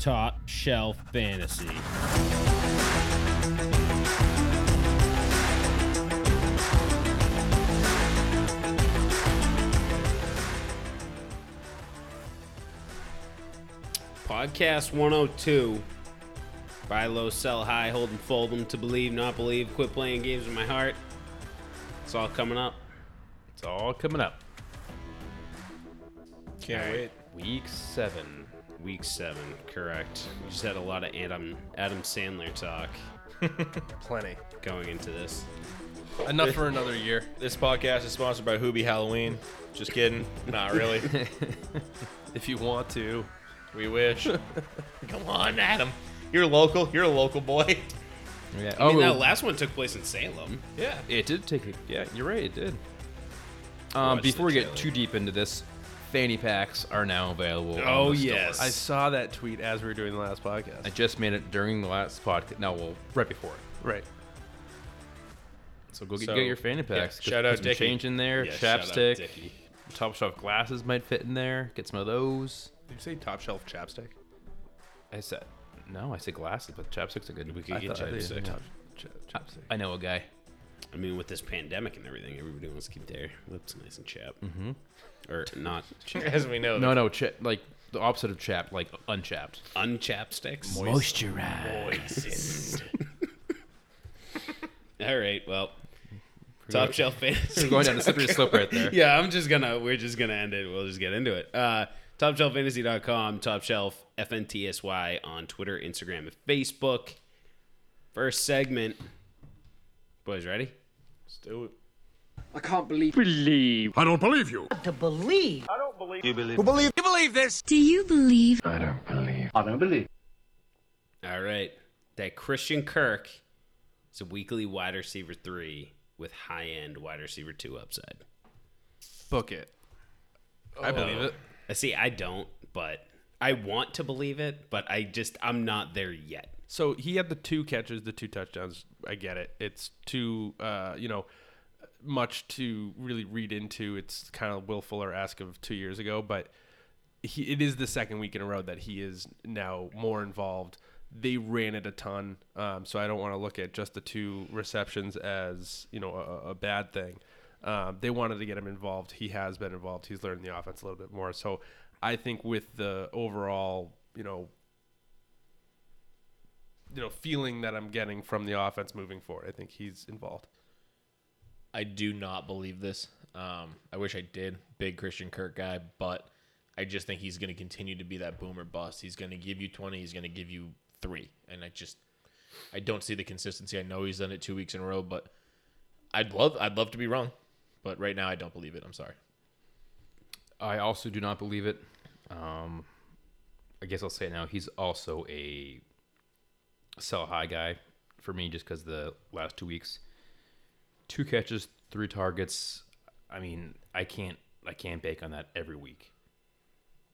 Top Shelf Fantasy. Podcast 102. Buy low, sell high, hold and fold them to believe, not believe, quit playing games with my heart. It's all coming up. It's all coming up. Can't wait. Week seven. Week seven, correct. We just had a lot of Adam Adam Sandler talk Plenty. going into this. Enough for another year. This podcast is sponsored by Hubie Halloween. Just kidding. Not really. If you want to. we wish. Come on, Adam. You're local. You're a local boy. Yeah. I mean, oh, that last one took place in Salem. Yeah. it did take it. Yeah, you're right. It did. Um, Watch before we get trailer. too deep into this, fanny packs are now available. on Oh, the store. yes. I saw that tweet as we were doing the last podcast. I just made it during the last podcast. No, well, right before it. right. So go get, So, get your fanny packs. yeah, Get- shout out put some Dickie. change in there. Yeah, shout out chapstick. Dickie. Top shelf glasses might fit in there. Get some of those. Did you say top shelf chapstick? I said no. I said glasses, but chapsticks are good. We could I get thought I did. chapstick. Top, ch- chapstick. I know a guy. I mean, with this pandemic and everything, everybody wants to keep their lips nice and chapped. Mm-hmm. Or not chapped. As we know. No, no, cha- like the opposite of chapped, like unchapped. unchappsticks. Moisturized. All right, well, top shelf fantasy. We're going down a slippery slope right there. yeah, I'm just gonna. We're just gonna end it. We'll just get into it. Uh, TopShelfFantasy.com, Top Shelf FNTSY on Twitter, Instagram, and Facebook. First segment. Boys, ready? Let's do it. I can't believe Believe. I don't believe you. to believe. I Do you believe? You believe. You believe this. Do you believe? I don't believe. I don't believe. All right. That Christian Kirk is a weekly wide receiver three with high end wide receiver two upside. Book it. I oh. believe it. I see. I don't, but I want to believe it, but I just I'm not there yet. So he had the two catches, the two touchdowns. I get it. It's too, uh, you know, much to really read into. It's kind of Will Fuller ask of two years ago, but he, it is the second week in a row that he is now more involved. They ran it a ton, um, so I don't want to look at just the two receptions as you know a, a bad thing. Um, they wanted to get him involved. He has been involved. He's learned the offense a little bit more. So I think with the overall, you know, you know feeling that I'm getting from the offense moving forward. I think he's involved. I do not believe this. Um, I wish I did. Big Christian Kirk guy, but I just think he's going to continue to be that boomer bust. He's going to give you 20. He's going to give you three. And I just, I don't see the consistency. I know he's done it two weeks in a row, but I'd love, I'd love to be wrong. But right now, I don't believe it. I'm sorry. I also do not believe it. Um, I guess I'll say it now. He's also a sell high guy for me, just because the last two weeks, two catches, three targets. I mean, I can't, I can't bake on that every week.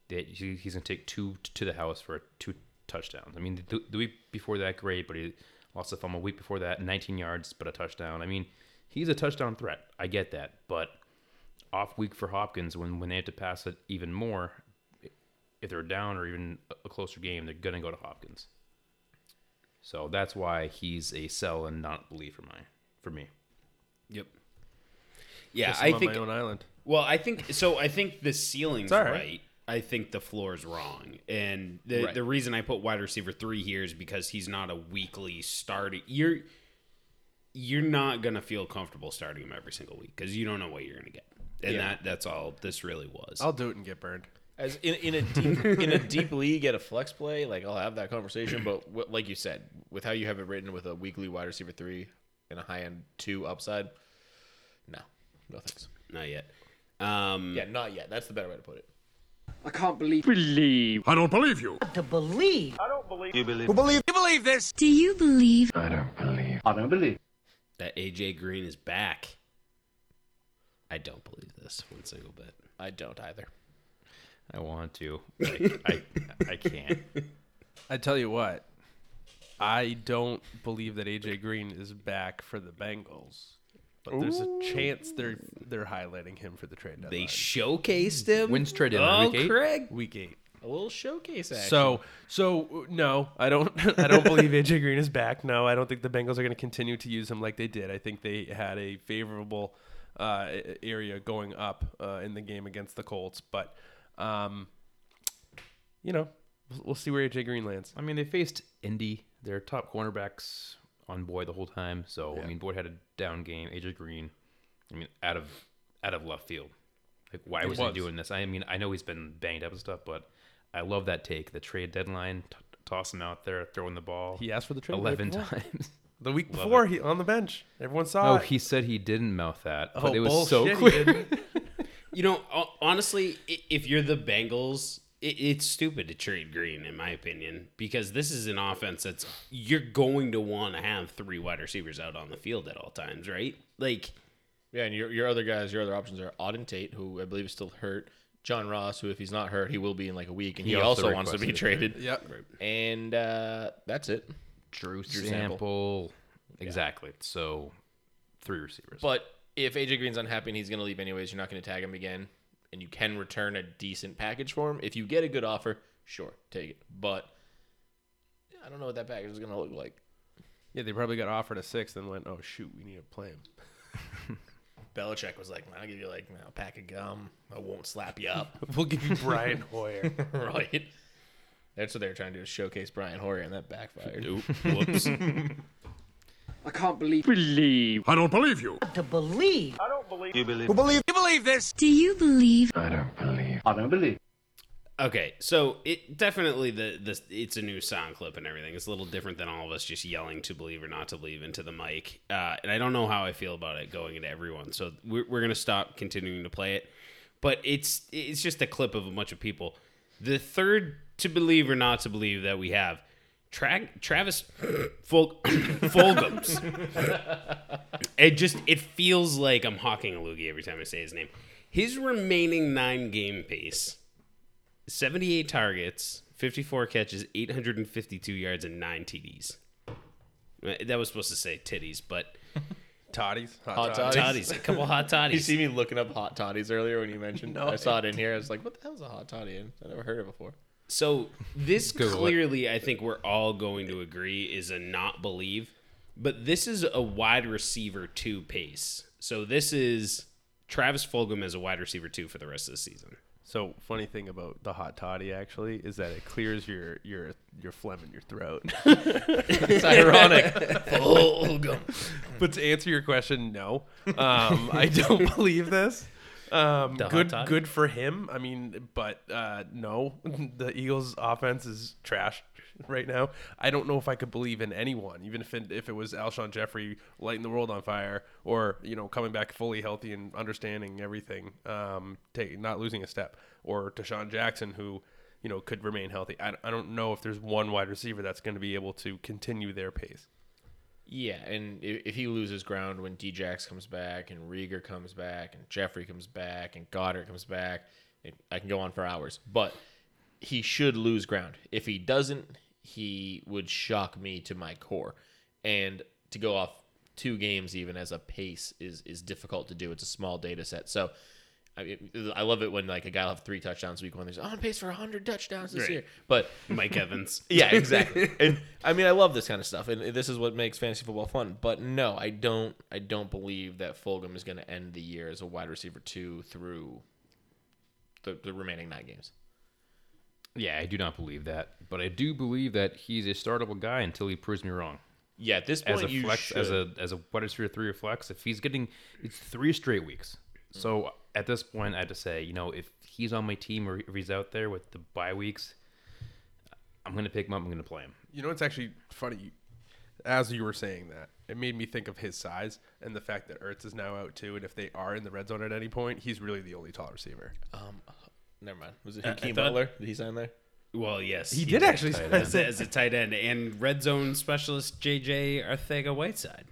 That he's gonna take two to the house for two touchdowns. I mean, the, the week before that, great, but he lost the fumble. Week before that, 19 yards, but a touchdown. I mean, he's a touchdown threat. I get that, but off week for Hopkins when when they have to pass it even more. If they're down or even a closer game, they're gonna go to Hopkins. So that's why he's a sell and not believe for my for me. Yep. Yeah, Guess I on think. my own island. Well, I think so. I think the ceiling's all right. right. I think the floor's wrong, and the Right. the reason I put wide receiver three here is because he's not a weekly starting. You're you're not gonna feel comfortable starting him every single week because you don't know what you're gonna get, and Yeah. that that's all this really was. I'll do it and get burned. As in, in a deep in a deep league at a flex play, like I'll have that conversation. But what, like you said, with how you have it written with a weekly wide receiver three and a high end two upside, no, no thanks. not yet. Um, Yeah, not yet. That's the better way to put it. I can't believe Believe. I don't believe you. Not to believe. I don't believe. you believe. Who believe? You believe this? Do you believe? I don't believe. I don't believe? that AJ Green is back. I don't believe this one single bit. I don't either. I want to, I, I, I can't. I tell you what, I don't believe that AJ Green is back for the Bengals, but there's a chance they're they're highlighting him for the trade deadline. They showcased him. When's trade deadline? Oh, Week eight? Craig. Week eight. A little showcase action. So, so no, I don't. I don't believe AJ Green is back. No, I don't think the Bengals are going to continue to use him like they did. I think they had a favorable uh, a- area going up uh, in the game against the Colts, but um, you know, we'll, we'll see where AJ Green lands. I mean, they faced Indy, their top cornerbacks on Boyd the whole time. So I mean, Boyd had a down game. AJ Green, I mean, out of out of left field. Like, why was, was. he doing this? I mean, I know he's been banged up and stuff, but I love that take. The trade deadline, t- toss him out there, throwing the ball He asked for the trade eleven times. the week before. He on the bench. Everyone saw Oh, it. he said he didn't mouth that, but Oh, it was so bullshit, he quick. didn't. You know, honestly, if you're the Bengals, it, it's stupid to trade Green, in my opinion, because this is an offense that's you're going to want to have three wide receivers out on the field at all times, right? Like, yeah, and your your other guys, your other options are Auden Tate, who I believe is still hurt. John Ross, who if he's not hurt, he will be in like a week, and he, He also also wants to be traded. Yep. And uh, that's it. Drew, Drew Sample. Sample. Exactly. So three receivers. But if AJ Green's unhappy and he's going to leave anyways, you're not going to tag him again, and you can return a decent package for him. If you get a good offer, sure, take it. But I don't know what that package is going to look like. Yeah, they probably got offered a sixth and went, "Oh shoot, we need to play him." Belichick was like, "I'll give you like a pack of gum. I won't slap you up." We'll give you Brian Hoyer. right? That's what they were trying to do is showcase Brian Hoyer, and that backfired. oop, whoops. I can't believe Believe. I don't believe you. to believe. I don't believe. you believe? You believe. You believe this. Do you believe? I don't believe. I don't believe. Okay, so it definitely the the it's a new sound clip and everything. It's a little different than all of us just yelling to believe or not to believe into the mic. Uh, and I don't know how I feel about it going into everyone. So we're we're gonna stop continuing to play it. But it's it's just a clip of a bunch of people. The third to believe or not to believe that we have Tra- Travis Fol- Fulghams. it just it feels like I'm hawking a loogie every time I say his name. His remaining nine game pace 78 targets, 54 catches, 852 yards, and nine TDs. Uh, That was supposed to say titties, but Toddies. Hot toddies. toddies. toddies, a couple hot toddies. You see me looking up hot toddies earlier when you mentioned. No, I saw it in here. I was like, "What the hell's a hot toddy?" I never heard it before. So this Google it. clearly, I think we're all going to agree, is a not believe. But this is a wide receiver two pace. So this is Travis Fulgham as a wide receiver two for the rest of the season. So funny thing about the hot toddy actually is that it clears your your your phlegm in your throat. It's ironic. but to answer your question, no, um, I don't believe this. Um, good, toddy? good for him. I mean, but uh, no, the Eagles' offense is trash right now. I don't know if I could believe in anyone, even if it, if it was Alshon Jeffery lighting the world on fire, or you know coming back fully healthy and understanding everything, um, take, not losing a step, or DeSean Jackson who. You know, could remain healthy. I, I don't know if there's one wide receiver that's going to be able to continue their pace. Yeah, and if, he loses ground when Djax comes back and Reagor comes back and Jeffery comes back and Goedert comes back, it, I can go on for hours. But he should lose ground. If he doesn't, he would shock me to my core. And to go off two games even as a pace is is difficult to do. It's a small data set. So I, mean, I love it when like a guy will have three touchdowns week one. There's on oh, pace for 100 touchdowns this Right. year. But Mike Evans. yeah, exactly. and I mean, I love this kind of stuff, and this is what makes fantasy football fun. But no, I don't. I don't believe that Fulgham is going to end the year as a wide receiver two through the, the remaining nine games. Yeah, I do not believe that, but I do believe that he's a startable guy until he proves me wrong. Yeah, at this point, As a flex, should. as a as a wide receiver three or flex, if he's getting it's three straight weeks. So at this point, I had to say, you know, if he's on my team or if he's out there with the bye weeks, I'm gonna pick him up. I'm gonna play him. You know, it's actually funny. As you were saying that, it made me think of his size and the fact that Ertz is now out too. And if they are in the red zone at any point, he's really the only tall receiver. um, never mind. Was it I Hakeem thought- Butler? Did he sign there? Well, yes, He did actually tight as a, as a tight end and red zone specialist JJ Arcega-Whiteside.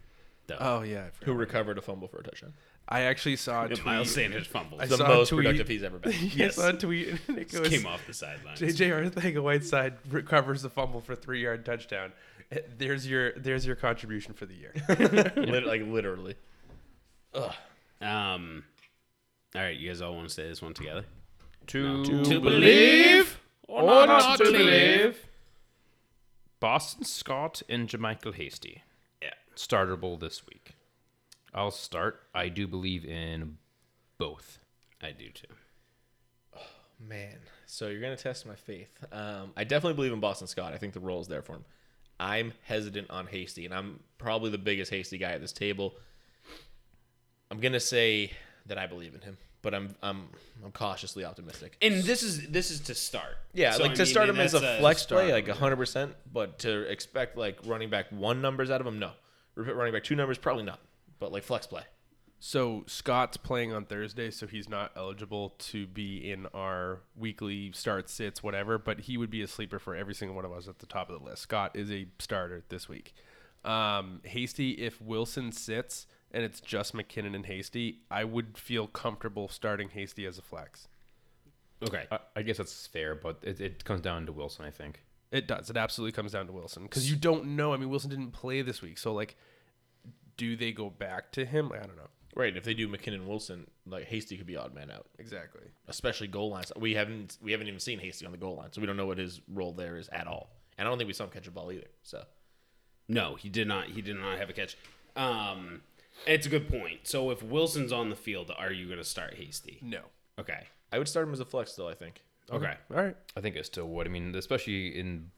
Though. Oh yeah, Who recovered a fumble for a touchdown? I actually saw a tweet. Miles Sanders fumbled. I The saw a most productive he's ever been. I saw a tweet and it goes, came off the sidelines. JJ Arcega-Whiteside recovers the fumble for three yard touchdown. Eh, There's your there's your contribution for the year. Lit- like literally. Um, all right, you guys all want to say this one together? To, To believe or, not, to believe. Boston Scott and JaMycal Hasty. Yeah. Startable this week. I'll start. I do believe in both. I do too. Oh, man, so you're gonna test my faith. Um, I definitely believe in Boston Scott. I think the role is there for him. I'm hesitant on Hasty, and I'm probably the biggest Hasty guy at this table. I'm gonna say that I believe in him, but I'm I'm I'm cautiously optimistic. And this is this is to start. Yeah, So, like I to mean, start him as a that's flex start. play, like 100%, but to expect like running back one numbers out of him, no. Running back two numbers, probably not. But like flex play. So Scott's playing on Thursday, so he's not eligible to be in our weekly start sits, whatever. But he would be a sleeper for every single one of us at the top of the list. Scott is a starter this week. Um, Hasty, if Wilson sits and it's just McKinnon and Hasty, I would feel comfortable starting Hasty as a flex. Okay. I, I guess that's fair, but it, it comes down to Wilson, I think. It does. It absolutely comes down to Wilson because you don't know. I mean, Wilson didn't play this week, so like, do they go back to him? I don't know Right. If they do McKinnon Wilson, like Hasty could be odd man out. exactly. especially goal lines. We haven't we haven't even seen Hasty on the goal line, so we don't know what his role there is at all. And I don't think we saw him catch a ball either. So No, he did not. He did not have a catch. Um, it's a good point. So if Wilson's on the field, are you going to start Hasty? No. Okay. I would start him as a flex still. I think. Okay. All right. I think I still would. I mean, especially in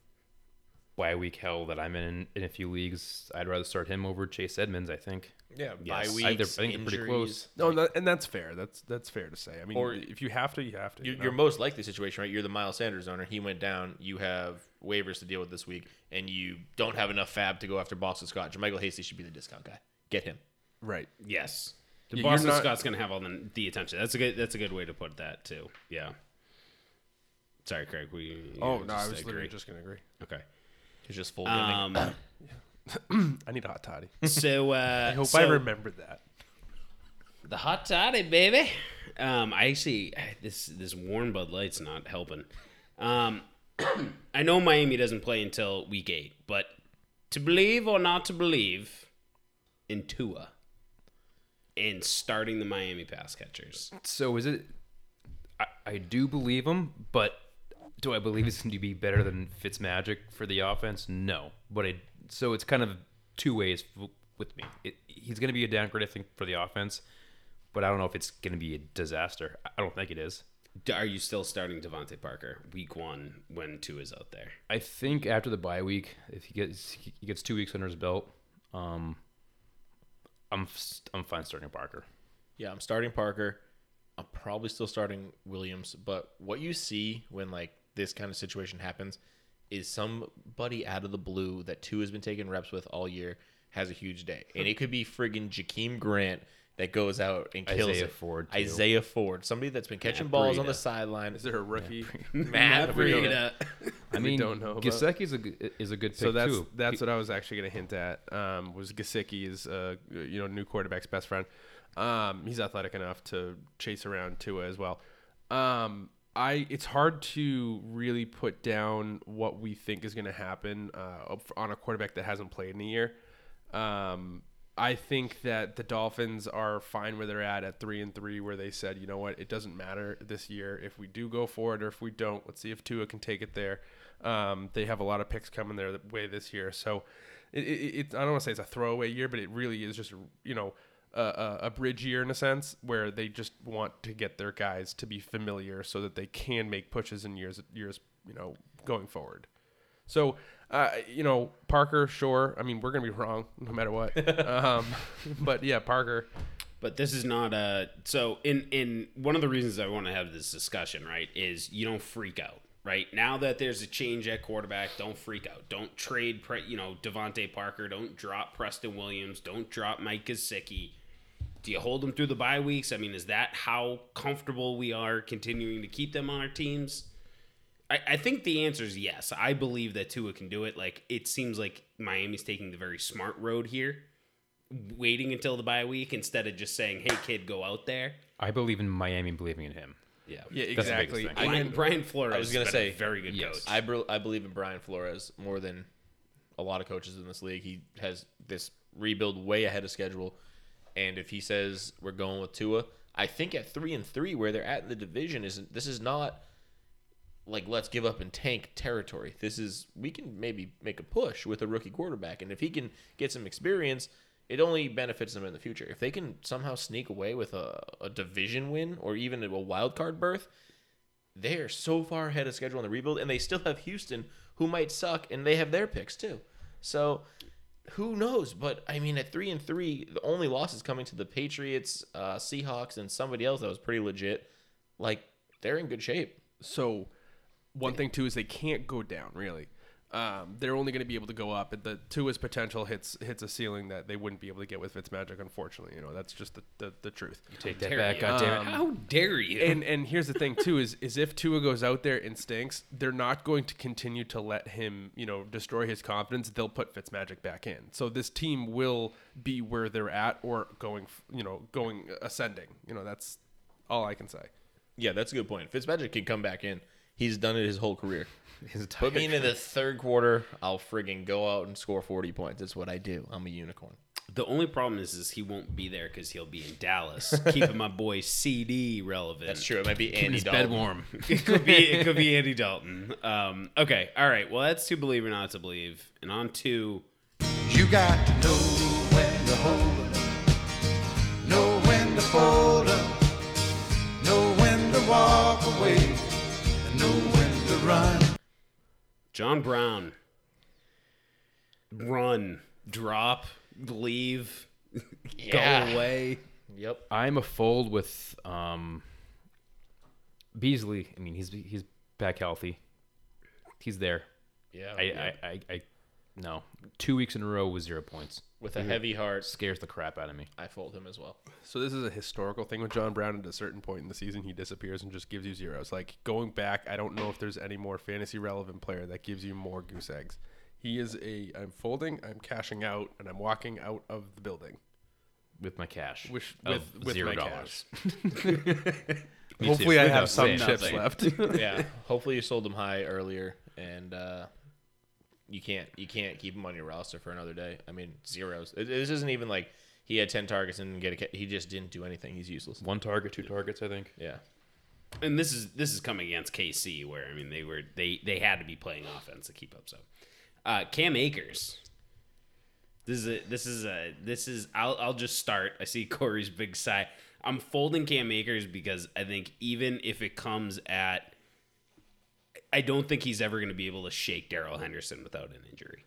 bye week hell that I'm in in a few leagues, I'd rather start him over Chase Edmonds. I think. Yeah. Yes. Bye I weeks, think they're- I think they're pretty close. No, that, and that's fair. That's that's fair to say. I mean, Or- if you have to, you have to. Your, you your know? most likely situation, right? You're the Miles Sanders owner. He went down. You have waivers to deal with this week, and you don't have enough fab to go after Boston Scott. JaMycal Hasty should be the discount guy. Get him. right. Yes. The Yeah, Boston not- Scott's going to have all the, the attention. That's a good. That's a good way to put that too. Yeah. Sorry, Craig. We. Oh know, no, I just was literally just gonna agree. Okay. He's just full gaming. Um. I need a hot toddy. so. Uh, I hope so I remember that. The hot toddy, baby. Um, I actually this this warm Bud Light's not helping. Um, I know Miami doesn't play until week eight, but to believe or not to believe in Tua and starting the Miami pass catchers. So is it? I, I do believe him, but do I believe it's going to be better than Fitzmagic for the offense? No, but I. So it's kind of two ways f- with me. It, he's going to be a downgrade, I think, for the offense, but I don't know if it's going to be a disaster. I- I don't think it is. Are you still starting DeVante Parker week one when Tua is out there? I think after the bye week, if he gets he gets two weeks under his belt, um, I'm f- I'm fine starting Parker. Yeah, I'm starting Parker. I'm probably still starting Williams, but what you see when like this kind of situation happens is somebody out of the blue that Tua has been taking reps with all year has a huge day, and it could be friggin' Jakeem Grant that goes out and kills Isaiah it. Ford, too. Isaiah Ford, somebody that's been catching Matt balls on the sideline. Is there a rookie? Matt Breida. I We mean, don't know about- Gesicki is a g- is a good pick So that's too. that's what I was actually going to hint at. Um, was Gesicki is uh, you know new quarterback's best friend. Um, he's athletic enough to chase around Tua as well. Um, I it's hard to really put down what we think is going to happen uh, on a quarterback that hasn't played in a year. Um, I think that the Dolphins are fine where they're at at three and three, where they said, you know what, it doesn't matter this year if we do go for it or if we don't. Let's see if Tua can take it there. Um, they have a lot of picks coming their way this year, so it, it, it I don't want to say it's a throwaway year, but it really is just you know a, a, bridge year in a sense where they just want to get their guys to be familiar so that they can make pushes in years years you know going forward. So, uh, you know, Parker, sure. I mean, we're gonna be wrong no matter what. um, but yeah, Parker. But this is not a so in in one of the reasons I want to have this discussion, right, is you don't freak out, right? Now that there's a change at quarterback, don't freak out. Don't trade, pre, you know, DeVante Parker. Don't drop Preston Williams. Don't drop Mike Gesicki. Do you hold them through the bye weeks? I mean, is that how comfortable we are continuing to keep them on our teams? I, I think the answer is yes. I believe that Tua can do it. Like it seems like Miami's taking the very smart road here, waiting until the bye week instead of just saying, "Hey, kid, go out there." I believe in Miami believing in him. Yeah, Yeah, That's the biggest exactly. I Brian, mean, Brian Flores. I was gonna say, a very good yes. coach. I, bel I believe in Brian Flores more than a lot of coaches in this league. He has this rebuild way ahead of schedule, and if he says we're going with Tua, I think at three and three where they're at in the division is this is not like let's give up and tank territory. This is we can maybe make a push with a rookie quarterback, and if he can get some experience, it only benefits them in the future. If they can somehow sneak away with a, a division win or even a wild card berth, they are so far ahead of schedule on the rebuild, and they still have Houston, who might suck, and they have their picks too. So who knows? But I mean, at three and three, the only losses coming to the Patriots, uh, Seahawks, and somebody else that was pretty legit. Like they're in good shape. So, one thing too is they can't go down really. Um, they're only going to be able to go up. And the Tua's potential hits hits a ceiling that they wouldn't be able to get with Fitzmagic. Unfortunately, you know that's just the, the, the truth. Take that Dare back, you. goddammit. How dare you? And and here's the thing too is is if Tua goes out there and stinks, they're not going to continue to let him you know destroy his confidence. They'll put Fitzmagic back in. So this team will be where they're at or going you know going ascending. You know that's all I can say. Yeah, that's a good point. Fitzmagic can come back in. He's done it his whole career. His Put me entire- into the third quarter, I'll friggin' go out and score 40 points. That's what I do. I'm a unicorn. the only problem is, is he won't be there because he'll be in Dallas, keeping my boy CD relevant. That's true. It might be Andy his Dalton. bed warm. it could be it could be Andy Dalton. Um, okay, all right. Well, that's to believe or not to believe, and on to You got to know when to hold know when to fold John Brown. Run, drop, leave, Yeah. go away. Yep. I'm a fold with um, Beasley. I mean, he's he's back healthy. He's there. Yeah. I, I, I, I no. Two weeks in a row with zero points With a heavy heart, scares the crap out of me. I fold him as well. So this is a historical thing with John Brown. At a certain point in the season, he disappears and just gives you zeros. Like going back, I don't know if there's any more fantasy relevant player that gives you more goose eggs. He is a. I'm folding. I'm cashing out, and I'm walking out of the building. With my cash, Wish- of with- with zero my dollars. Me Hopefully. I have some saying chips nothing. left. yeah. Hopefully you sold him high earlier, and uh, you can't you can't keep him on your roster for another day. I mean zeros. It, this isn't even like he had ten targets and get a. He just didn't do anything. He's useless. One target, two targets, I think. Yeah. And this is this is coming against KC, where I mean they were they they had to be playing offense to keep up. So, uh, Cam Akers. This is a this is a this is I'll I'll just start. I see Corey's big sigh. I'm folding Cam Akers because I think even if it comes at, I don't think he's ever going to be able to shake Darrell Henderson without an injury.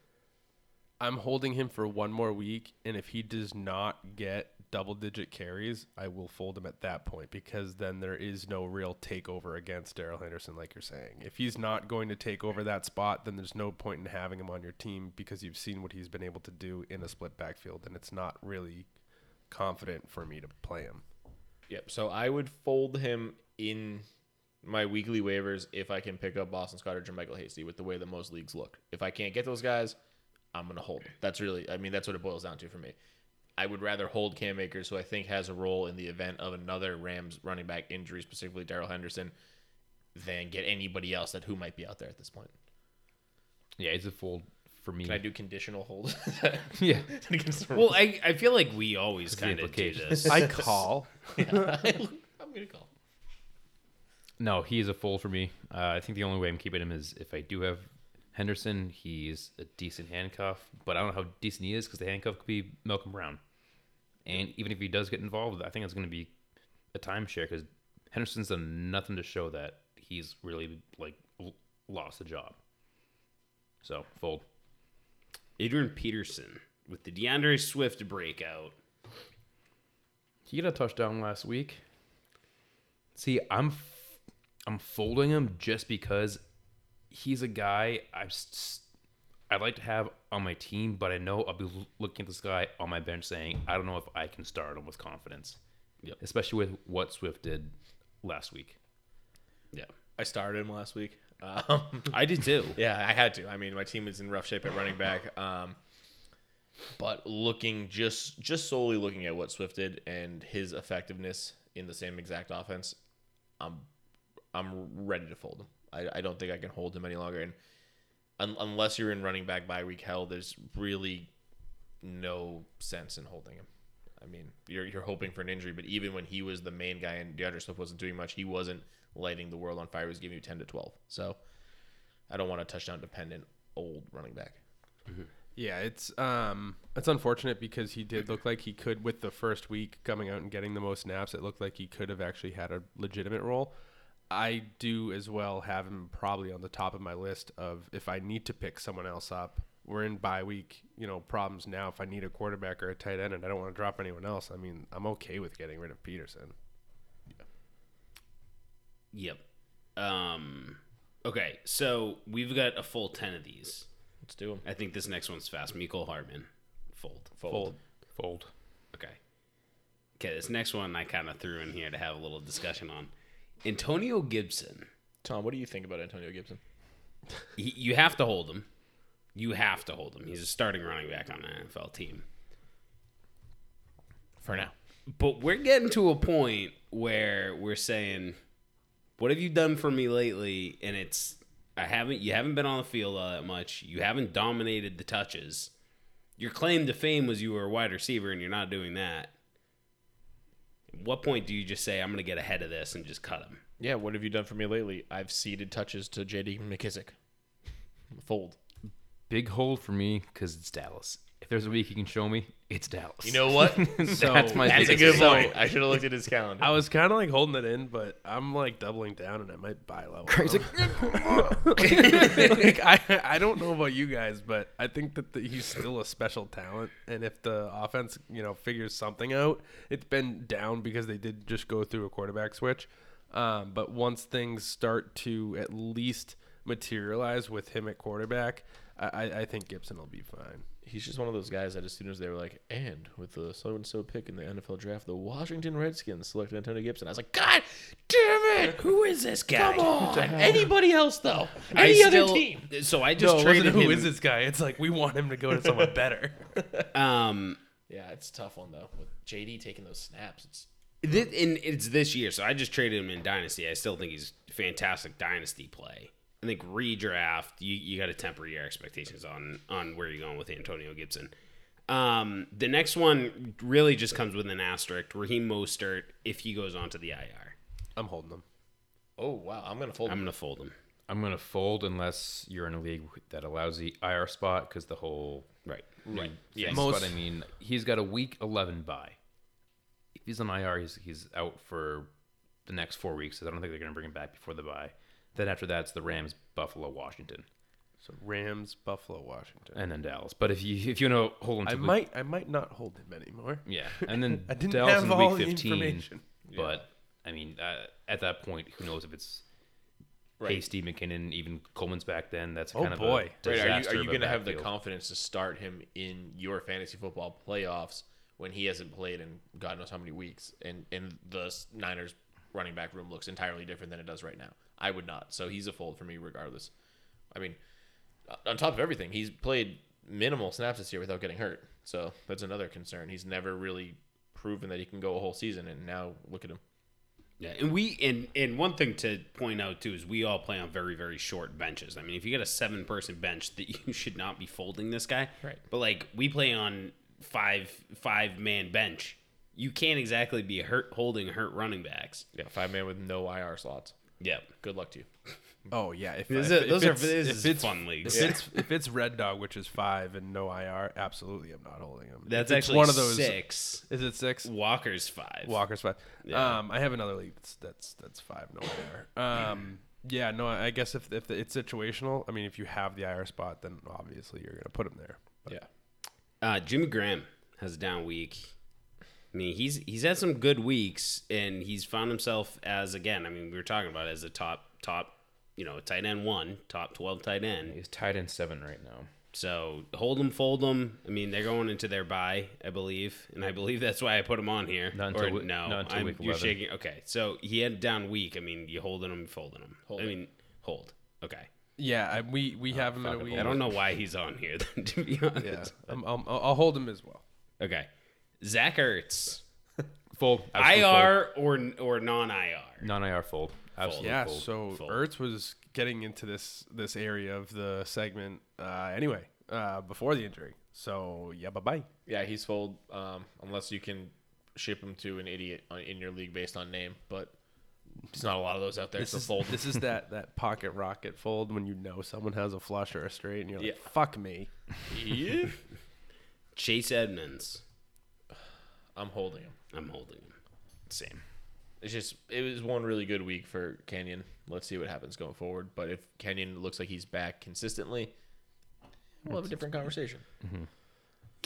I'm holding him for one more week, and if he does not get double digit carries, I will fold him at that point because then there is no real takeover against Darrell Henderson, like you're saying. If he's not going to take over that spot, then there's no point in having him on your team because you've seen what he's been able to do in a split backfield, and it's not really confident for me to play him. Yep. So I would fold him in my weekly waivers if I can pick up Boston Scott or JaMycal Hasty with the way that most leagues look. If I can't get those guys, I'm gonna hold. Them. That's really, I mean, that's what it boils down to for me. I would rather hold Cam Akers, who I think has a role in the event of another Rams running back injury, specifically Darrell Henderson, than get anybody else that who might be out there at this point. Yeah, it's a fold for me. Can I do conditional hold? Yeah. Well, I, I feel like we always kind of do this. I call. I'm gonna call. No, he is a fold for me. Uh, I think the only way I'm keeping him is if I do have Henderson, he's a decent handcuff, but I don't know how decent he is because the handcuff could be Malcolm Brown. And even if he does get involved, I think it's going to be a timeshare because Henderson's done nothing to show that he's really like lost the job. So fold. Adrian Peterson with the DeAndre Swift breakout. He got a touchdown last week. See, I'm f- I'm folding him just because he's a guy I I'd like to have on my team, but I know I'll be looking at this guy on my bench saying I don't know if I can start him with confidence. Yep. Especially with what Swift did last week. Yeah, I started him last week. Um, I did too. Yeah, I had to. I mean, my team is in rough shape at running back. Um, but looking just just solely looking at what Swift did and his effectiveness in the same exact offense, I'm I'm ready to fold him. I, I don't think I can hold him any longer. And un, unless you're in running back by week hell, there's really no sense in holding him. I mean, you're you're hoping for an injury, but even when he was the main guy and DeAndre Swift wasn't doing much, he wasn't lighting the world on fire. He was giving you ten to twelve. So I don't want a touchdown dependent old running back. Yeah, it's um it's unfortunate because he did look like he could with the first week coming out and getting the most snaps. It looked like he could have actually had a legitimate role. I do as well have him probably on the top of my list of if I need to pick someone else up. We're in bye week, you know, problems now. If I need a quarterback or a tight end and I don't want to drop anyone else, I mean, I'm okay with getting rid of Peterson. Yep. Um. Okay, so we've got a full ten of these. Let's do him. I think this next one's fast. Mecole Hardman, fold. Fold. Fold. Okay. Okay, this next one I kind of threw in here to have a little discussion on. Antonio Gibson. Tom, what do you think about Antonio Gibson? He, you have to hold him. You have to hold him. He's a starting running back on an NFL team. For now. But we're getting to a point where we're saying, "What have you done for me lately?" And it's I haven't. You haven't been on the field all that much. You haven't dominated the touches. Your claim to fame was you were a wide receiver, and you're not doing that. At what point do you just say, "I'm going to get ahead of this" and just cut him? Yeah, what have you done for me lately? I've ceded touches to JD McKissic. Fold. Big hold for me because it's Dallas. If there's a week you can show me, it's Dallas. You know what? so That's my That's a good hold. point. I should have looked at his calendar. I was kind of like holding it in, but I'm like doubling down and I might buy low. like, I I don't know about you guys, but I think that the, he's still a special talent. And if the offense, you know, figures something out, it's been down because they did just go through a quarterback switch. Um, but once things start to at least materialize with him at quarterback, I, I I think Gibson will be fine. He's just one of those guys that as soon as they were like, and with the so and so pick in the NFL draft, the Washington Redskins selected Antonio Gibson. I was like, God damn it! Who is this guy? Come on! Anybody else though? I Any other still- team? So I just no, traded wasn't, who him. is this guy? It's like we want him to go to someone better. Um, Yeah, it's a tough one though. With JD taking those snaps, it's This, and it's this year, so I just traded him in Dynasty. I still think he's fantastic Dynasty play. I think redraft, you, you got to temper your expectations on on where you're going with Antonio Gibson. Um, the next one really just comes with an asterisk. Raheem Mostert, if he goes on to the IR, I'm holding him. oh wow, I'm gonna fold. I'm him. gonna fold him. I'm gonna fold unless you're in a league that allows the IR spot because the whole Right. right Yeah. Most- But I mean, he's got a week 11 bye. If he's on IR, he's he's out for the next four weeks. So I don't think they're gonna bring him back before the bye. Then after that, it's the Rams, Buffalo, Washington, So Rams, Buffalo, Washington. and then Dallas. But if you if you know hold him, I week- might I might not hold him anymore. yeah, and then I didn't Dallas have in all week the 15. information. But I mean, uh, at that point, who knows if it's Right. Hasty McKinnon, even Coleman's back then. That's Oh, kind of boy. a Right, are you are you of a going to have the backfield. confidence to start him in your fantasy football playoffs when he hasn't played in God knows how many weeks, and and the Niners running back room looks entirely different than it does right now? I would not. So he's a fold for me regardless. I mean, on top of everything, he's played minimal snaps this year without getting hurt. So that's another concern. He's never really proven that he can go a whole season, and now look at him. Yeah, and we and and one thing to point out too is we all play on very very short benches. I mean, if you get a seven person bench, that you should not be folding this guy. Right. But like we play on five five man bench, you can't exactly be hurt holding hurt running backs. Yeah, five man with no IR slots. Yep. Good luck to you. Oh yeah, if, This if- is- those if are- it's- this if is it's- fun leagues. If it's if it's Red Dog, which is five and no IR, absolutely, I'm not holding him. That's If it's actually one of those. six. Is it six? Walker's five. Walker's five. Yeah. Um, I have another league that's that's that's five no IR. Um, yeah, no, I guess if if it's situational, I mean, if you have the IR spot, then obviously you're gonna put him there. But Yeah. Uh, Jimmy Graham has a down week. I mean, he's he's had some good weeks, and he's found himself as again. I mean, we were talking about it as a top top, you know, tight end one, top twelve tight end. He's tight end seven right now. So hold him, fold him. I mean, they're going into their bye, I believe, and I believe that's why I put him on here. Not until or we- no, not until week you're 11. shaking. Okay, so he had a down week. I mean, you holding him, folding him. Hold I mean, hold. Okay. yeah, I, we we have him in a week. I don't know why he's on here. Then, to be honest. Yeah, I'm, I'm, I'll I'll hold him as well. Okay. Zach Ertz. Fold. Absolute fold. IR or or non IR? Non-IR fold. Absolute Yeah, fold. so Fold. Ertz was getting into this this area of the segment uh, anyway uh, before the injury. So yeah, bye bye. Yeah, he's fold um, unless you can ship him to an idiot in your league based on name, but there's not a lot of those out there. This so is fold. this is that that pocket rocket fold when you know someone has a flush or a straight, and you're like, Yeah. "Fuck me." yeah. Chase Edmonds. I'm holding him. I'm holding him. Same. It's just it was one really good week for Kenyan. Let's see what happens going forward. But if Kenyan looks like he's back consistently, we'll have a different conversation. Mm-hmm.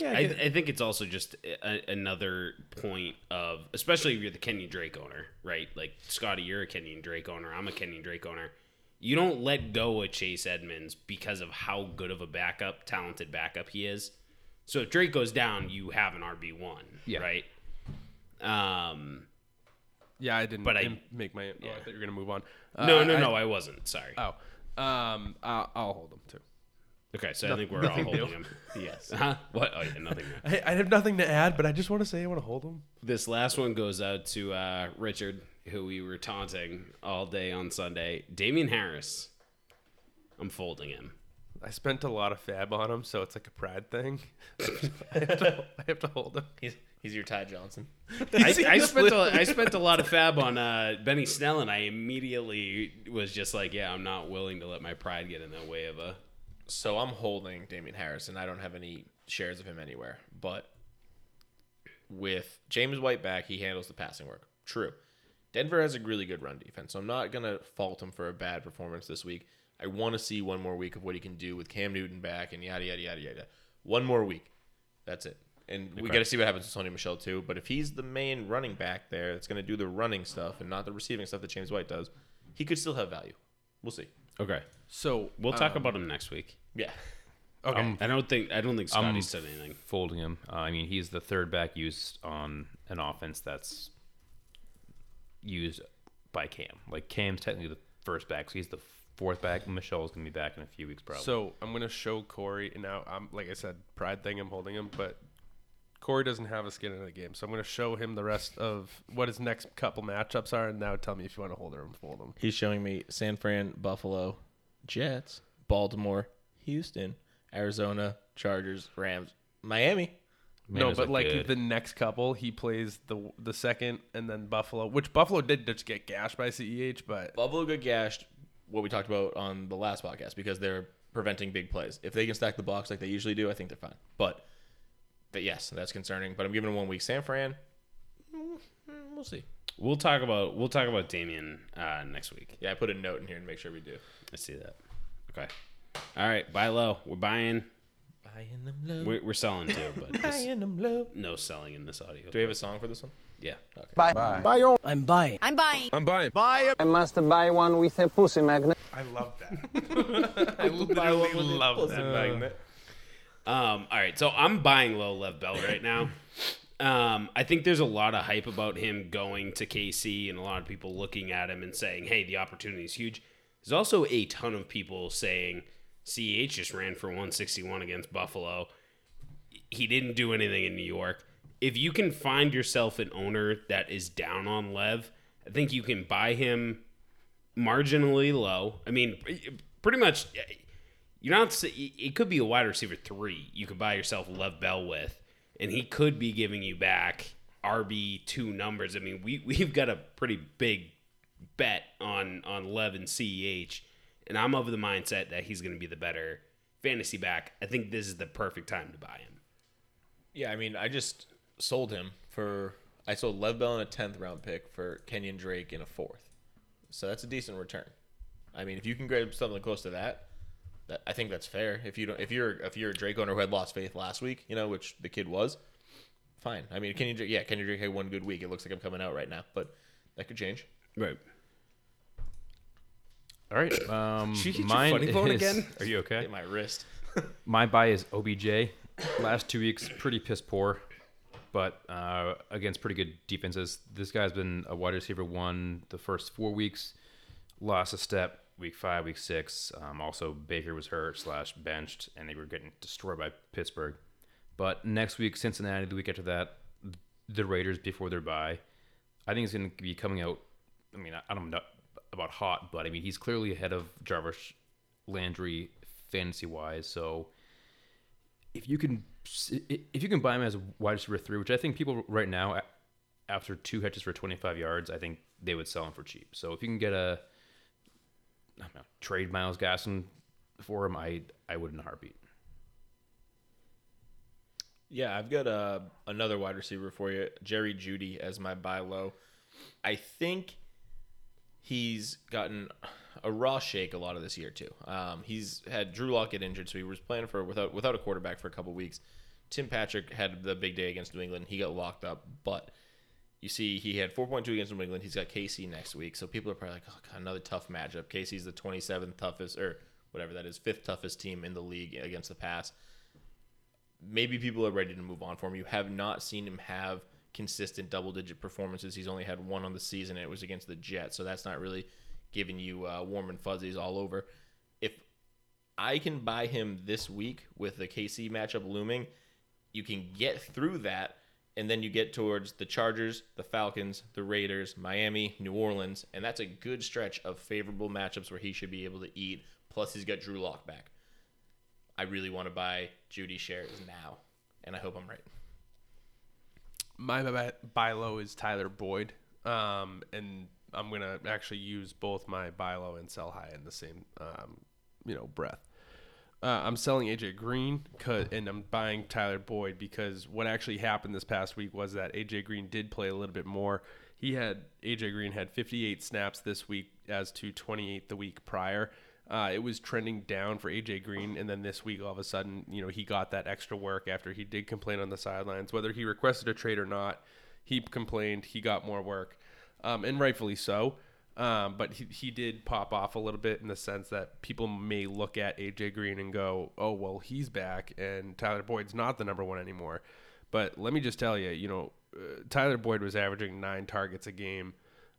I, I think it's also just a, another point of, especially if you're the Kenyan Drake owner, right? Like Scotty, you're a Kenyan Drake owner. I'm a Kenyan Drake owner. You don't let go of Chase Edmonds because of how good of a backup, talented backup he is. So if Drake goes down, you have an RB one, Yeah. right? Um, Yeah, I didn't. But I- make my. Oh, I thought you were gonna move on. no, Uh, no, I- no, I wasn't. Sorry. Oh, um, I'll, I'll hold them too. Okay, so I think we're all holding new. him. Yes. Huh? What? Oh, yeah, nothing. new. I, I have nothing to add, but I just want to say I want to hold them. This last one goes out to uh, Richard, who we were taunting all day on Sunday. Damien Harris. I'm folding him. I spent a lot of fab on him, so it's like a pride thing. I, have to, I have to hold him. He's he's your Ty Johnson. I, I spent a, I spent a lot of fab on uh, Benny Snell, and I immediately was just like, yeah, I'm not willing to let my pride get in the way of a. So I'm holding Damien Harrison. I don't have any shares of him anywhere. But with James White back, he handles the passing work. True. Denver has a really good run defense, so I'm not gonna fault him for a bad performance this week. I want to see one more week of what he can do with Cam Newton back and yada yada yada yada. One more week, that's it. And we got to see what happens with Sony Michel too. But if he's the main running back there, that's gonna do the running stuff and not the receiving stuff that James White does, he could still have value. We'll see. Okay, So we'll talk um, about him next week. Yeah. Okay. I don't think I don't think I'm Scotty said anything. folding him. Uh, I mean, he's the third back used on an offense that's used by Cam. Like Cam's technically the first back, so he's the fourth back. Michel's gonna be back in a few weeks, probably. So I'm gonna show Corey. And now I'm like I said, pride thing. I'm holding him, but Corey doesn't have a skin in the game, so I'm gonna show him the rest of what his next couple matchups are, and now tell me if you want to hold her or fold him. He's showing me San Fran, Buffalo, Jets, Baltimore, Houston, Arizona, Chargers, Rams, Miami. no, but like good. the next couple, he plays the the second, and then Buffalo, which Buffalo did just get gashed by Ceh, but Buffalo got gashed. What we talked about on the last podcast because they're preventing big plays. If they can stack the box like they usually do, I think they're fine. But, but yes, that's concerning. But I'm giving them one week. San Fran, mm, we'll see. We'll talk about we'll talk about Damien uh, next week. Yeah, I put a note in here to make sure we do. I see that. Okay. All right, buy low. We're buying. Buying them low. We're, we're selling too, but Buying them low. no selling in this audio. Do we have a song for this one? Yeah. Bye. Bye. I'm buying. I'm buying. I'm buying. Buy. I must buy one with a pussy magnet. I love that. I literally love that. Um, all right, so I'm buying low Lev Bell right now. Um, I think there's a lot of hype about him going to KC and a lot of people looking at him and saying, hey, the opportunity is huge. There's also a ton of people saying CH just ran for 161 against Buffalo. He didn't do anything in New York. If you can find yourself an owner that is down on Lev, I think you can buy him marginally low. I mean, pretty much you're not. It could be a wide receiver three. You could buy yourself Lev Bell with, and he could be giving you back RB two numbers. I mean, we we've got a pretty big bet on on Lev and Ceh, and I'm of the mindset that he's going to be the better fantasy back. I think this is the perfect time to buy him. Yeah, I mean, I just sold him for. I sold Lev Bell in a tenth round pick for Kenyan Drake in a fourth, so that's a decent return. I mean, if you can grab something close to that, that I think that's fair. If you don't, if you're if you're a Drake owner who had lost faith last week, you know, which the kid was, fine. I mean, Kenyan Drake, yeah, Kenyan Drake had one good week. It looks like I'm coming out right now, but that could change. Right. All right. Um, Should you get your mine funny bone is- again? Are you okay? Hit my wrist. My buy is OBJ. Last two weeks, pretty piss poor, but uh, against pretty good defenses. This guy's been a wide receiver one the first four weeks, lost a step week five, week six. Um, also, Baker was hurt slash benched, and they were getting destroyed by Pittsburgh. But next week, Cincinnati. The week after that, the Raiders before their bye. I think he's going to be coming out. I mean, I, don't know about hot, but I mean, he's clearly ahead of Jarvis Landry fantasy wise. So if you can if you can buy him as a wide receiver three, which I think people right now, after two catches for 25 yards, I think they would sell him for cheap. So if you can get a know, trade Myles Gaskin for him, I I would in a heartbeat. Yeah, I've got uh, another wide receiver for you, Jerry Jeudy, as my buy low. I think he's gotten a raw shake a lot of this year too. Um, he's had Drew Lock get injured, so he was playing for without without a quarterback for a couple weeks. Tim Patrick had the big day against New England. He got locked up, but you see, he had 4.2 against New England. He's got KC next week, so people are probably like, "Oh, God, another tough matchup." KC's the 27th toughest, or whatever that is, fifth toughest team in the league against the pass maybe people are ready to move on for him. You have not seen him have consistent double digit performances. He's only had one on the season, and it was against the Jets. So that's not really giving you uh, warm and fuzzies all over. If I can buy him this week with the KC matchup looming, you can get through that. And then you get towards the Chargers, the Falcons, the Raiders, Miami, New Orleans, and that's a good stretch of favorable matchups where he should be able to eat. Plus, he's got Drew Lock back. I really want to buy Jeudy shares now, and I hope I'm right. My buy, low is Tyler Boyd, um, and I'm gonna actually use both my buy low and sell high in the same, um, you know, breath. Uh, I'm selling AJ Green, 'cause- and I'm buying Tyler Boyd because what actually happened this past week was that AJ Green did play a little bit more. He had AJ Green had 58 snaps this week as to 28 the week prior. Uh, it was trending down for AJ Green, and then this week, all of a sudden, you know, he got that extra work after he did complain on the sidelines. Whether he requested a trade or not, he complained. He got more work, um, and rightfully so. Um, but he, he did pop off a little bit in the sense that people may look at AJ Green and go, "Oh, well, he's back, and Tyler Boyd's not the number one anymore." But let me just tell you, you know, uh, Tyler Boyd was averaging nine targets a game,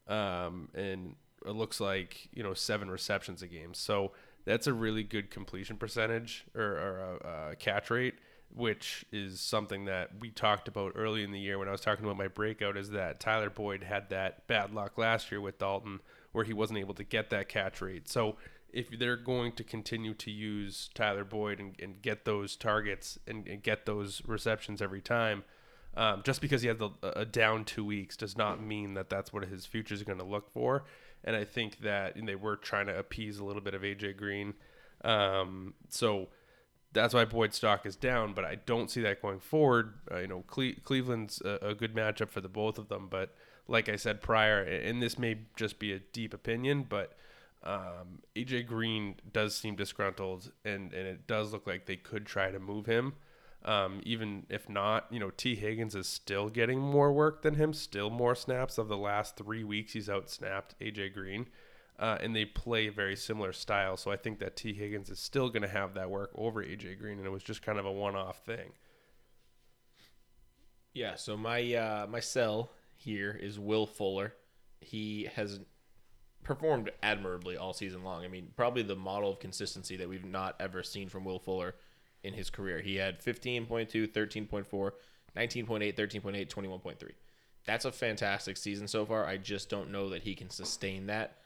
um, and it looks like you know seven receptions a game. So that's a really good completion percentage or, or a, a catch rate, which is something that we talked about early in the year when I was talking about my breakout. Is that Tyler Boyd had that bad luck last year with Dalton, where he wasn't able to get that catch rate. So if they're going to continue to use Tyler Boyd and, and get those targets and, and get those receptions every time, um, just because he had the, a down two weeks does not mean that that's what his future is going to look for. And I think that they were trying to appease a little bit of AJ Green. Um, so that's why Boyd stock is down, but I don't see that going forward. Uh, you know, Cle- Cleveland's a, a good matchup for the both of them, but like I said prior, and this may just be a deep opinion, but um, AJ Green does seem disgruntled, and, and it does look like they could try to move him. Um, even if not, you know, Tee Higgins is still getting more work than him, still more snaps. Of the last three weeks, he's out snapped AJ Green, uh, and they play very similar style. So I think that Tee Higgins is still going to have that work over AJ Green, and it was just kind of a one-off thing. Yeah, so my uh, my sell here is Will Fuller. He has performed admirably all season long. I mean, probably the model of consistency that we've not ever seen from Will Fuller in his career. He had 15.2, 13.4, 19.8, 13.8, 21.3. That's a fantastic season so far. I just don't know that he can sustain that.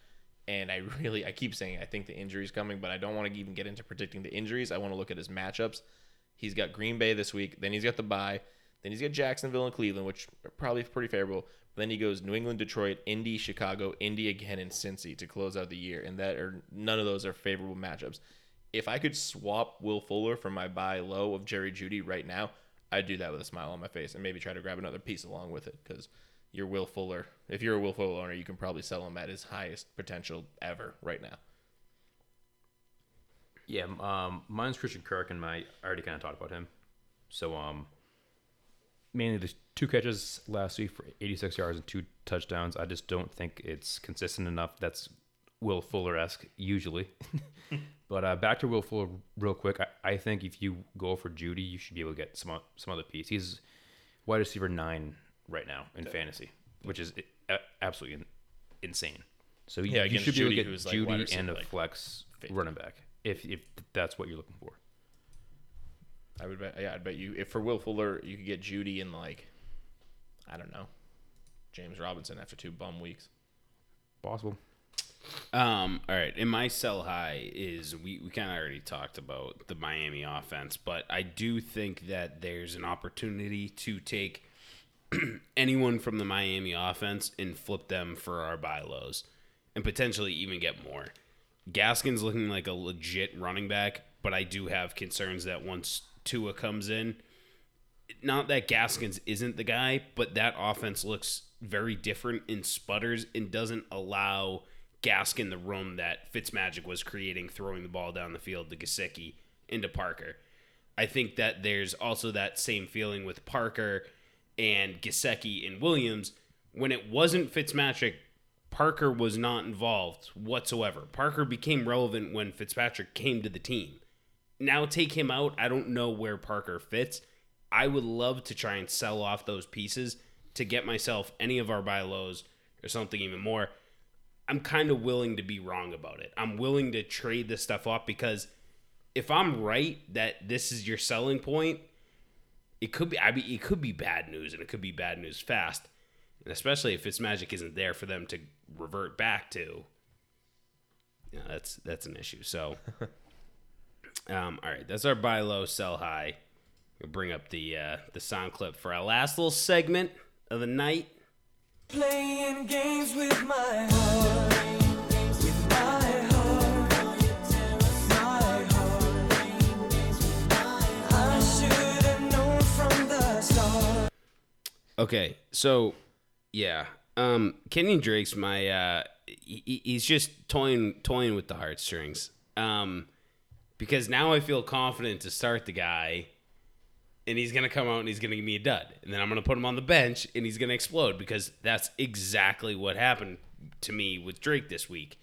And I really, I keep saying I think the injury's coming, but I don't want to even get into predicting the injuries. I want to look at his matchups. He's got Green Bay this week. Then he's got the bye. Then he's got Jacksonville and Cleveland, which are probably pretty favorable. But then he goes New England, Detroit, Indy, Chicago, Indy again, and Cincy to close out the year. And that are none of those are favorable matchups. If I could swap Will Fuller for my buy low of Jerry Jeudy right now, I'd do that with a smile on my face and maybe try to grab another piece along with it because you're Will Fuller. If you're a Will Fuller owner, you can probably sell him at his highest potential ever right now. Yeah, um, mine's Christian Kirk, and my I already kind of talked about him. So, um, mainly the two catches last week for 86 yards and two touchdowns. I just don't think it's consistent enough. That's Will Fuller esque usually. but uh, back to Will Fuller real quick. I, I think if you go for Jeudy, you should be able to get some some other piece. He's wide receiver nine right now in fantasy, which is absolutely insane. So Yeah, you against should be able to get who's, like, Jeudy and a like, flex 50. running back if if that's what you're looking for. I would bet. Yeah, I'd bet you. If for Will Fuller, you could get Jeudy in like, I don't know, James Robinson after two bum weeks. Possible. Um, all right, and my sell high is we, we kind of already talked about the Miami offense, but I do think that there's an opportunity to take anyone from the Miami offense and flip them for our buy lows and potentially even get more. Gaskin's looking like a legit running back, but I do have concerns that once Tua comes in, not that Gaskins isn't the guy, but that offense looks very different and sputters and doesn't allow Gaskin the room that Fitzmagic was creating, throwing the ball down the field to Gesicki into Parker. I think that there's also that same feeling with Parker and Gesicki and Williams. When it wasn't Fitzmagic, Parker was not involved whatsoever. Parker became relevant when Fitzpatrick came to the team. Now take him out. I don't know where Parker fits. I would love to try and sell off those pieces to get myself any of our buy lows or something even more. I'm kind of willing to be wrong about it. I'm willing to trade this stuff off because if I'm right that this is your selling point, it could be I mean it could be bad news and it could be bad news fast. And especially if Fitzmagic isn't there for them to revert back to. Yeah, that's that's an issue. So um, all right, that's our buy low, sell high. We'll bring up the uh, the sound clip for our last little segment of the night. Playing games with my heart. Okay, so yeah, um, Kenyan Drake's my uh, he, he- he's just toying toying with the heartstrings. Um, because now I feel confident to start the guy, and he's gonna come out and he's gonna give me a dud, and then I'm gonna put him on the bench and he's gonna explode because that's exactly what happened to me with Drake this week.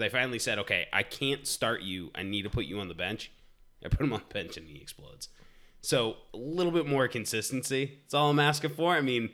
I finally said, okay, I can't start you. I need to put you on the bench. I put him on the bench and he explodes. So a little bit more consistency. That's all I'm asking for. I mean,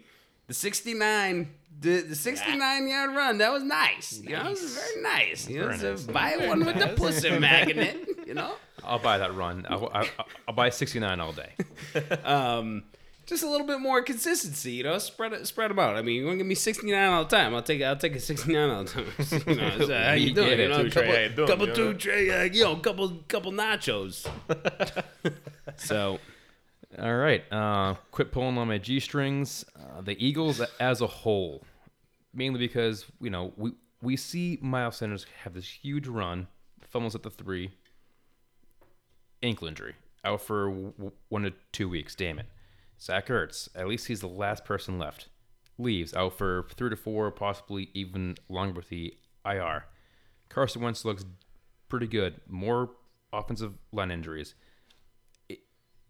the 69, the, the 69 yard run, that was nice. You know, it was very nice. You know, Very so nice. buy one with the pussy magnet. You know, I'll buy that run. I'll, I'll, I'll buy 69 all day. um, just a little bit more consistency. You know, spread it, spread them out. I mean, you want to give me 69 all the time? I'll take, I'll take a 69 all the time. you know, so how you doing? get You it. know, Two couple, Trey, how you doing? couple You two tray, uh, you know, couple, couple nachos. so. All right. Uh, quit pulling on my G strings. Uh, the Eagles as a whole, mainly because you know we we see Miles Sanders have this huge run, fumbles at the three, ankle injury, out for w- one to two weeks. Damn it. Zach Ertz, at least he's the last person left. Leaves out for three to four, possibly even longer with the IR. Carson Wentz looks pretty good. More offensive line injuries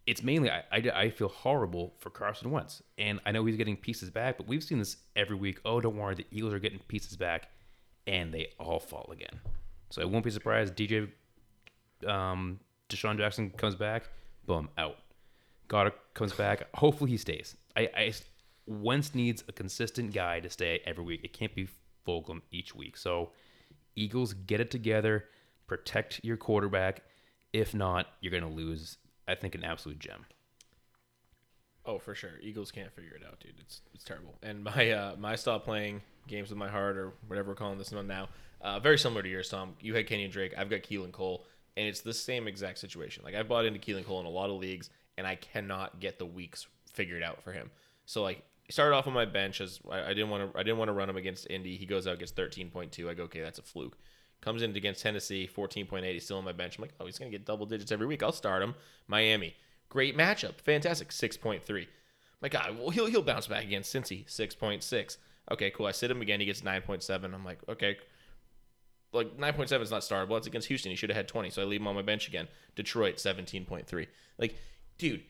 it's mainly I, I, I feel horrible for Carson Wentz, and I know he's getting pieces back, but we've seen this every week. Oh, don't worry, the Eagles are getting pieces back, and they all fall again. So I won't be surprised. DJ, um, DeSean Jackson comes back, boom, out. Goedert comes back. Hopefully he stays. I, I Wentz needs a consistent guy to stay every week. It can't be Fulgham each week. So Eagles get it together, protect your quarterback. If not, you're gonna lose. I think an absolute gem. Oh, for sure. Eagles can't figure it out, dude. It's it's terrible. And my uh, my stop playing games with my heart or whatever we're calling this one now. Uh, very similar to yours, Tom. You had Kenyan Drake. I've got Keelan Cole, and it's the same exact situation. Like I bought into Keelan Cole in a lot of leagues, and I cannot get the weeks figured out for him. So like started off on my bench as I, I didn't want to I didn't want to run him against Indy. He goes out gets thirteen point two. I go okay, that's a fluke. Comes in against Tennessee, fourteen point eight. He's still on my bench. I'm like, oh, he's gonna get double digits every week. I'll start him. Miami, great matchup, fantastic, six point three. My God, well he'll he'll bounce back against Cincy, six point six. Okay, cool. I sit him again. He gets nine point seven. I'm like, okay, like 9.7 is not startable. It's against Houston. He should have had 20, so I leave him on my bench again. Detroit 17.3. Like, dude,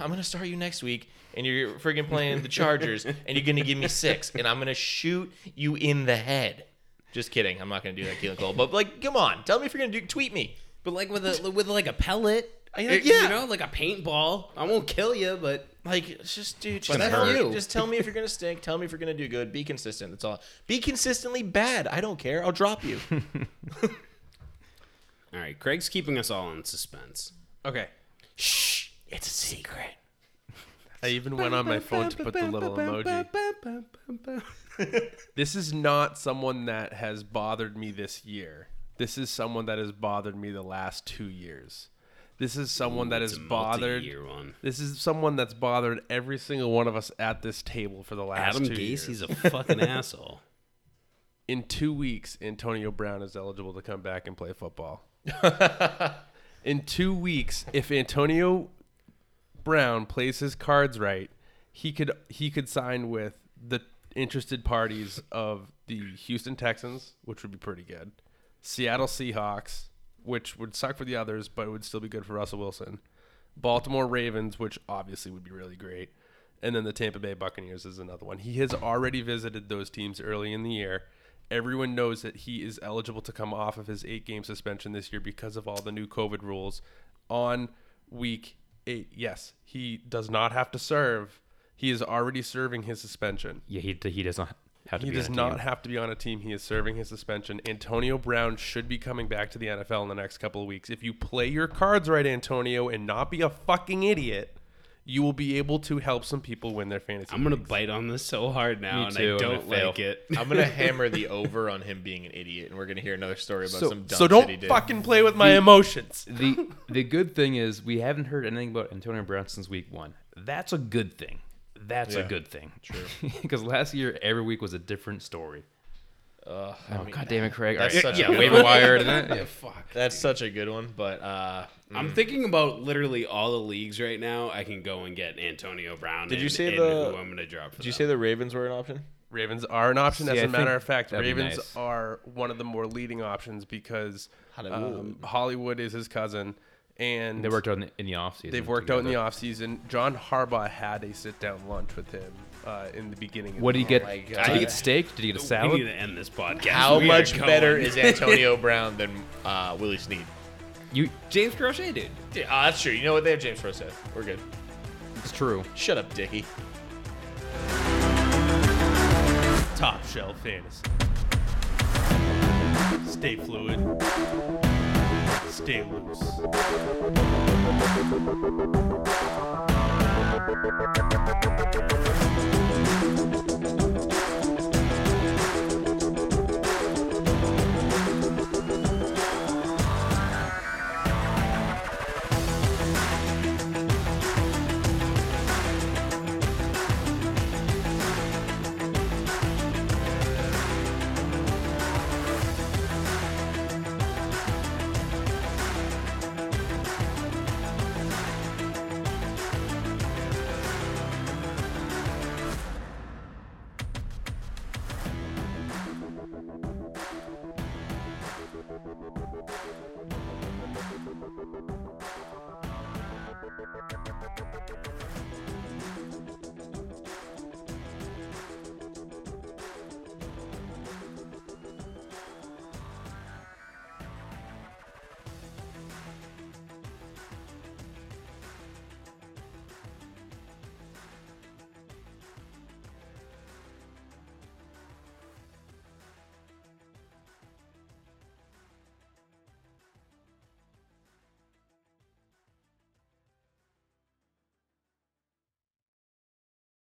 I'm gonna start you next week, and you're friggin' playing the Chargers, and you're gonna give me six, and I'm gonna shoot you in the head. Just kidding. I'm not gonna do that, Keelan Cole. But like, come on, tell me if you're gonna do. Tweet me. But like with a with like a pellet, I- it- yeah. you know, like a paintball. I won't kill you, but Like, it's just dude, just gonna tell hurt. me, just tell me if you're gonna stink. Tell me if you're gonna do good. Be consistent. That's all. Be consistently bad. I don't care. I'll drop you. all right. Craig's keeping us all in suspense. Okay. Shh, it's a secret. I even went on my phone to put the little emoji. this is not someone that has bothered me this year. This is someone that has bothered me the last two years. This is someone that It's has bothered. one. This is someone that's bothered every single one of us at this table for the last Adam two years. Gacy's a fucking asshole. in two weeks, Antonio Brown is eligible to come back and play football. in two weeks, if Antonio Brown plays his cards right, he could he could sign with the interested parties of the Houston Texans, which would be pretty good. Seattle Seahawks, which would suck for the others, but it would still be good for Russell Wilson. Baltimore Ravens, which obviously would be really great. And then the Tampa Bay Buccaneers is another one. He has already visited those teams early in the year. Everyone knows that he is eligible to come off of his eight game suspension this year because of all the new COVID rules on week eight. Yes, he does not have to serve. He is already serving his suspension. Yeah, he he does not have to He be does on a not team. have to be on a team. He is serving his suspension. Antonio Brown should be coming back to the NFL in the next couple of weeks. If you play your cards right, Antonio, and not be a fucking idiot, you will be able to help some people win their fantasy. I'm gonna leagues. bite on this so hard now, Me and too, I don't gonna like it. I'm gonna hammer the over on him being an idiot, and we're gonna hear another story about So- some dumb So shit he don't did. fucking play with my emotions. the the good thing is we haven't heard anything about Antonio Brown since week one. That's a good thing. That's a good thing. true. Because last year every week was a different story. Ugh, I Oh mean, god damn it, Craig! that's All right, such a yeah, good waiver one. wire and that. Yeah, fuck. That's such a good one, but uh, I'm thinking about literally all the leagues right now. I can go and get Antonio Brown. Did you say in the- who I'm gonna drop? For did you them. say the Ravens were an option? Ravens are an option. As See, I a matter of fact, Ravens nice. are one of the more leading options because Hollywood. um, Hollywood is his cousin, and They worked out in the, in the offseason. They've worked out in the together. offseason. John Harbaugh had a sit down lunch with him uh, in the beginning. Of What did he get? my Did God. he get steak? Did he get a salad? We salad? need to end this podcast. How We much better is Antonio Brown than uh, Willie Snead? You, James Proche, dude? Yeah, uh, that's true. You know what? They have James Rosette. We're good. it's true. Shut up, Dickie. top shelf fantasy. Stay fluid stay loose.